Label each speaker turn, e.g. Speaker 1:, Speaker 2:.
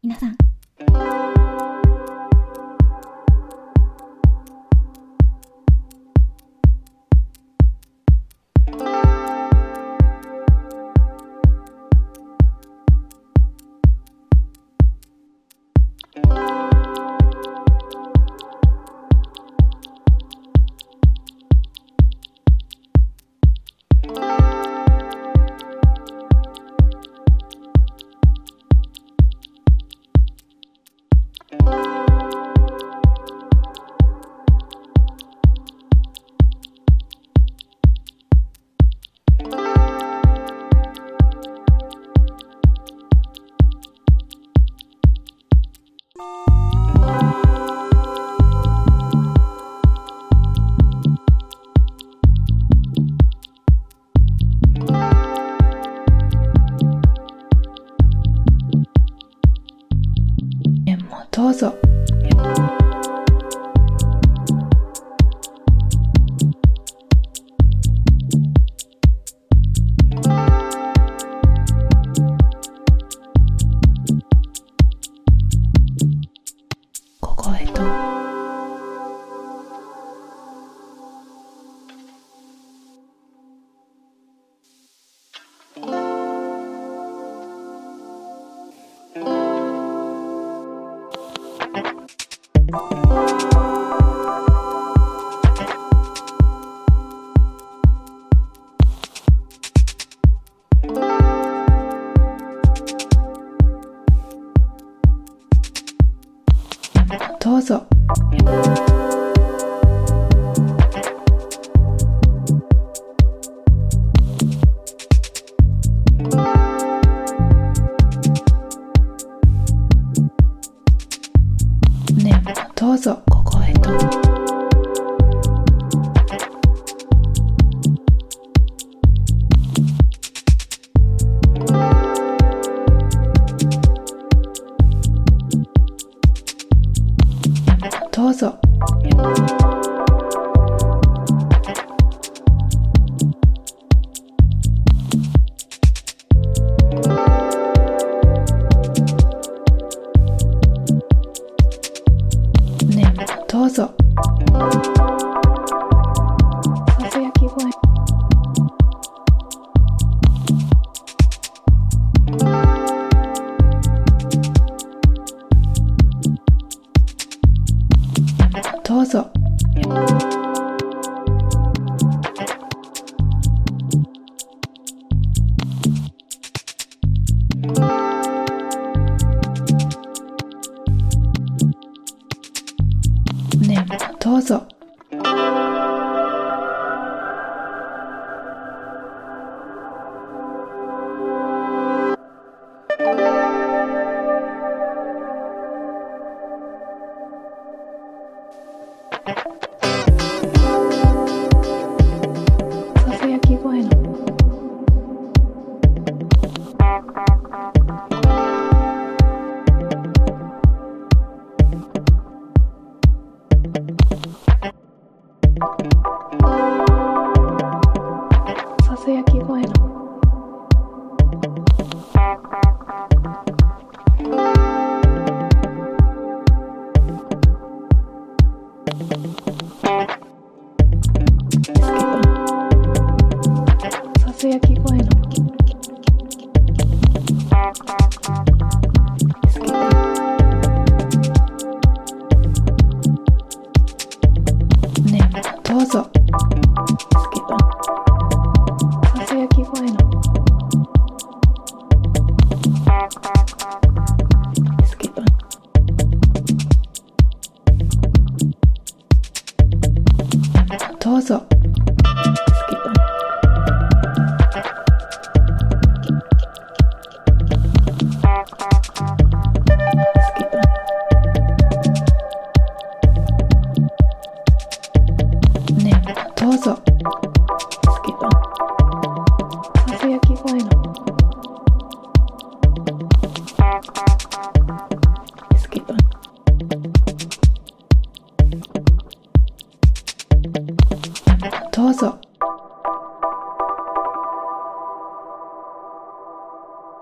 Speaker 1: 皆さん。
Speaker 2: どうぞ。どうぞ。どうぞここへと。どうぞ。どうぞ。ねどうぞ。Thank you. 拖走。ぞ。